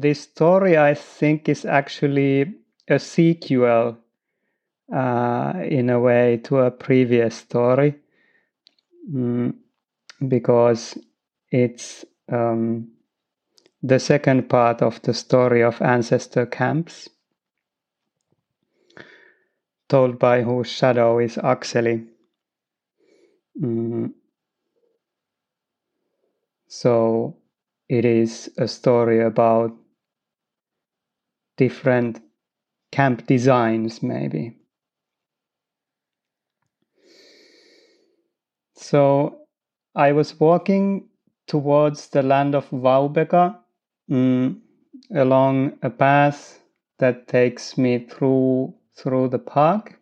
this story, I think, is actually a sequel uh, in a way to a previous story mm, because it's um, the second part of the story of ancestor camps told by whose shadow is Akseli. Mm. So it is a story about different camp designs, maybe. So I was walking towards the land of Vaubeka mm, along a path that takes me through through the park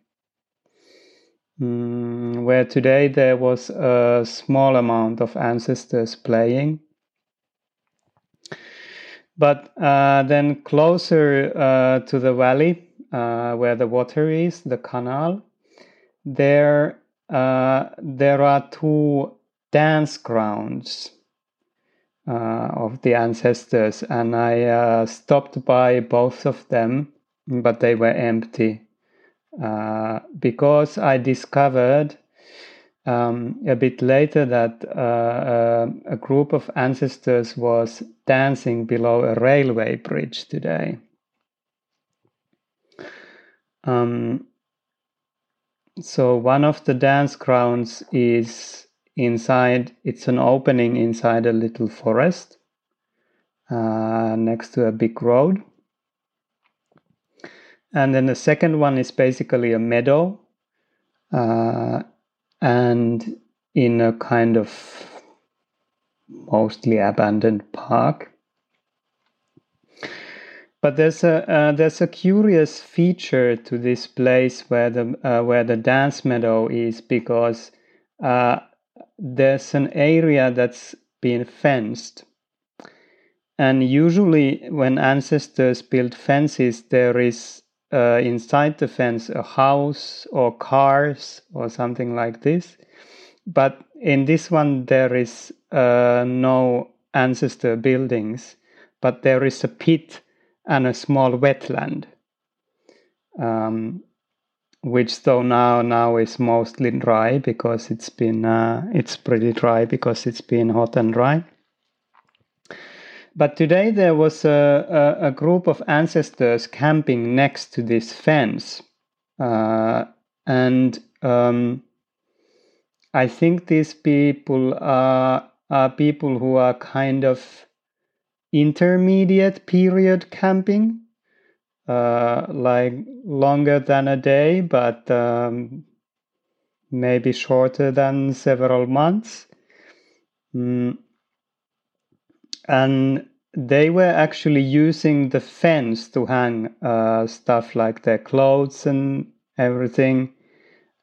mm, where today there was a small amount of ancestors playing but uh, then closer uh, to the valley uh, where the water is the canal there uh, there are two dance grounds uh, of the ancestors, and I uh, stopped by both of them, but they were empty because I discovered um, a bit later that uh, uh, a group of ancestors was dancing below a railway bridge today. Um, so one of the dance grounds is inside it's an opening inside a little forest uh, next to a big road and then the second one is basically a meadow uh, and in a kind of mostly abandoned park but there's a uh, there's a curious feature to this place where the uh, where the dance meadow is because uh, there's an area that's been fenced. And usually, when ancestors build fences, there is uh, inside the fence a house or cars or something like this. But in this one, there is uh, no ancestor buildings, but there is a pit and a small wetland. Um, which though now now is mostly dry because it's been uh, it's pretty dry because it's been hot and dry. But today there was a, a, a group of ancestors camping next to this fence, uh, and um, I think these people are are people who are kind of intermediate period camping uh, like longer than a day, but um, maybe shorter than several months. Mm. And they were actually using the fence to hang uh, stuff like their clothes and everything,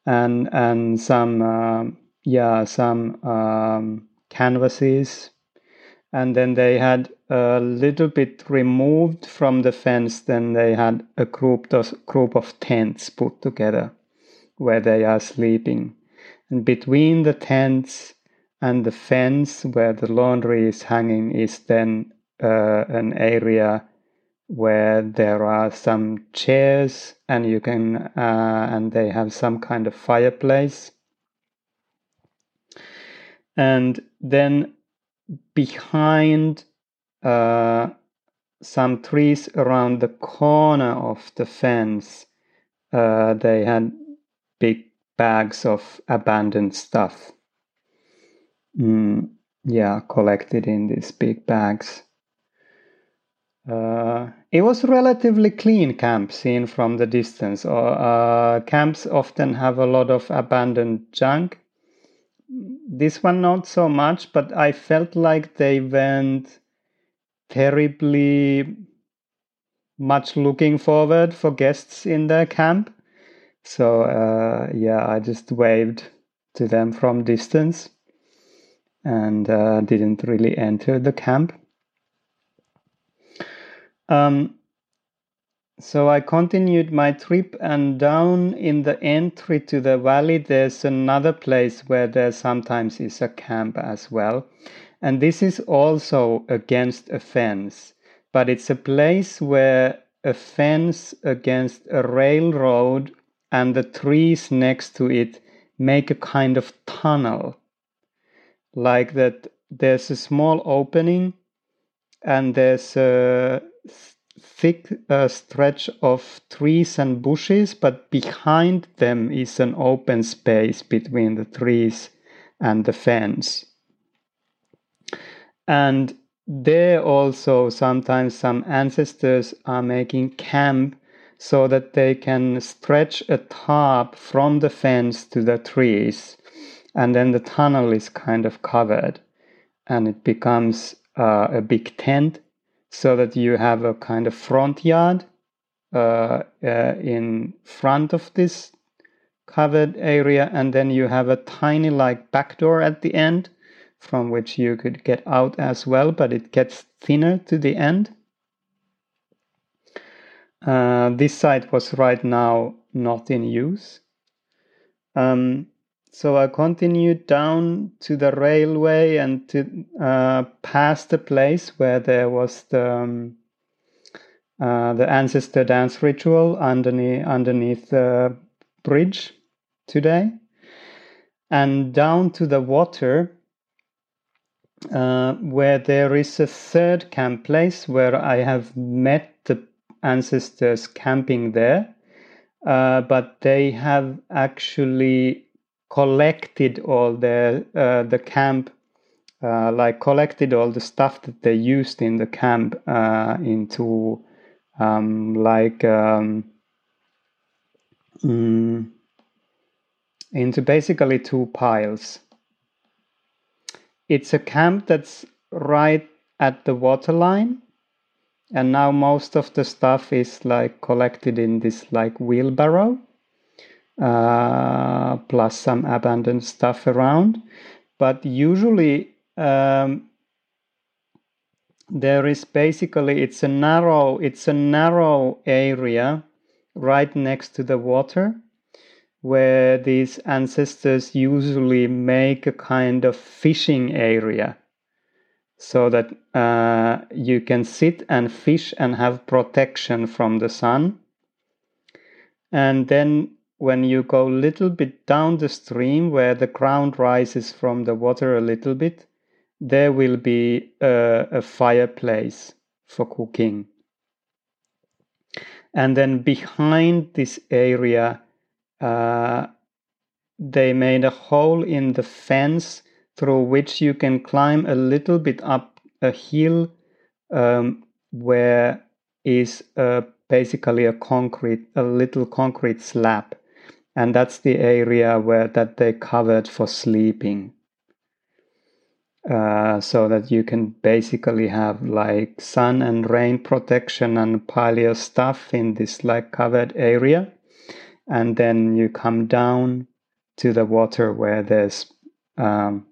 and and some uh, yeah some um, canvases, and then they had a little bit removed from the fence, then they had a group of, group of tents put together where they are sleeping. And between the tents and the fence where the laundry is hanging is then uh, an area where there are some chairs and you can uh, and they have some kind of fireplace and then behind uh, some trees around the corner of the fence. Uh, they had big bags of abandoned stuff. Mm, yeah, collected in these big bags. Uh, it was relatively clean camp seen from the distance. Uh, camps often have a lot of abandoned junk. This one not so much, but I felt like they went terribly much looking forward for guests in the camp. So uh, yeah, I just waved to them from distance and uh, didn't really enter the camp. Um, so I continued my trip, and down in the entry to the valley, there's another place where there sometimes is a camp as well. And this is also against a fence. but it's a place where a fence against a railroad and the trees next to it make a kind of tunnel. Like that, there's a small opening and there's a thick uh, stretch of trees and bushes, but behind them is an open space between the trees and the fence. And there also sometimes some ancestors are making camp so that they can stretch a tarp from the fence to the trees and then the tunnel is kind of covered and it becomes uh, a big tent so that you have a kind of front yard uh, uh, in front of this covered area and then you have a tiny like back door at the end from which you could get out as well but it gets thinner to the end. Uh, this site was right now not in use. Um, so I continued down to the railway and to uh, past the place where there was the um, uh, the ancestor dance ritual underneath underneath the bridge today, and down to the water uh, where there is a third camp place where I have met the ancestors camping there, uh, but they have actually collected all the uh, the camp uh, like collected all the stuff that they used in the camp uh, into um, like um, mm, into basically two piles. It's a camp that's right at the waterline, and now most of the stuff is like collected in this like wheelbarrow uh, plus some abandoned stuff around. But usually um, there is basically it's a narrow it's a narrow area right next to the water where these ancestors usually make a kind of fishing area so that uh, you can sit and fish and have protection from the sun and then when you go a little bit down the stream where the ground rises from the water a little bit, there will be a, a fireplace for cooking. And then behind this area, uh, they made a hole in the fence through which you can climb a little bit up a hill um, where is uh, basically a concrete, a little concrete slab and that's the area where that they covered for sleeping. Uh, so that you can basically have like sun and rain protection and paleo stuff in this like covered area. And then you come down to the water where there's um,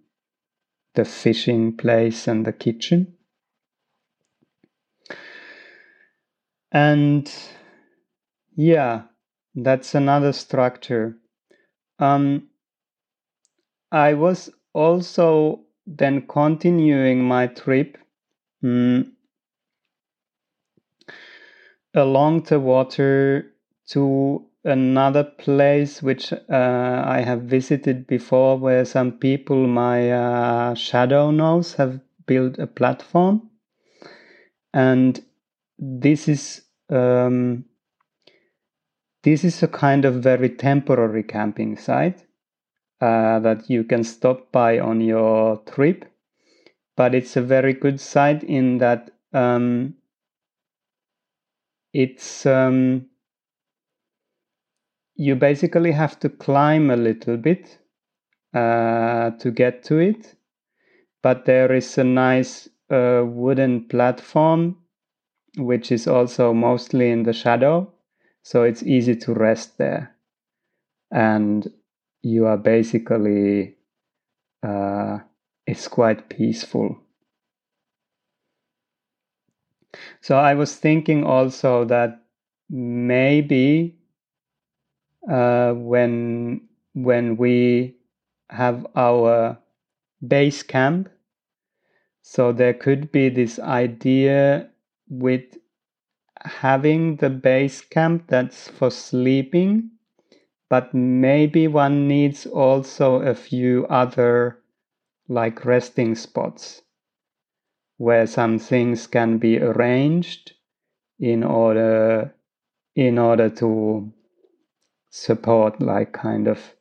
the fishing place and the kitchen. And yeah that's another structure. Um, I was also then continuing my trip mm, along the water to another place which uh, I have visited before, where some people my uh, shadow knows have built a platform, and this is um, this is a kind of very temporary camping site uh, that you can stop by on your trip, but it's a very good site in that um, it's um, you basically have to climb a little bit uh, to get to it, but there is a nice uh, wooden platform which is also mostly in the shadow so it's easy to rest there. And you are basically, uh, it's quite peaceful. So I was thinking also that maybe uh, when when we have our base camp, so there could be this idea with having the base camp that's for sleeping, but maybe one needs also a few other like resting spots where some things can be arranged in order in order to support like kind of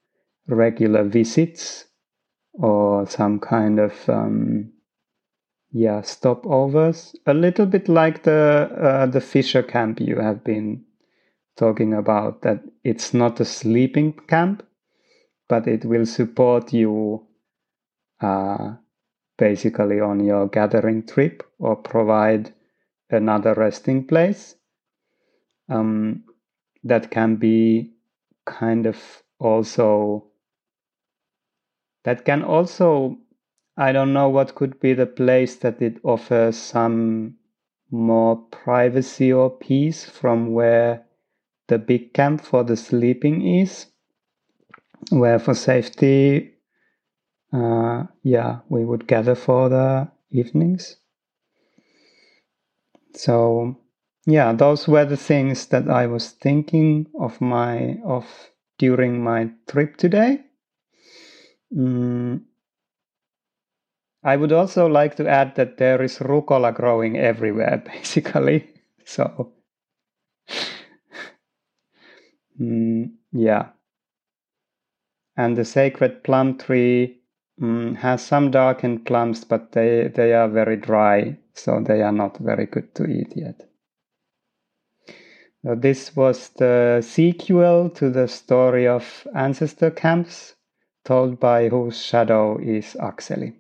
regular visits or some kind of um, yeah stopovers. A little bit like the uh, the fisher camp you have been talking about that it's not a sleeping camp but it will support you uh, basically on your gathering trip or provide another resting place. Um, that can be kind of also that can also i don't know what could be the place that it offers some more privacy or peace from where the big camp for the sleeping is where for safety uh, yeah we would gather for the evenings so yeah those were the things that i was thinking of my of during my trip today mm. I would also like to add that there is rucola growing everywhere basically. So mm, yeah. And the sacred plum tree mm, has some darkened plums but they they are very dry so they are not very good to eat yet. Uh, this was the sequel to the story of ancestor camps told by whose shadow is Akseli.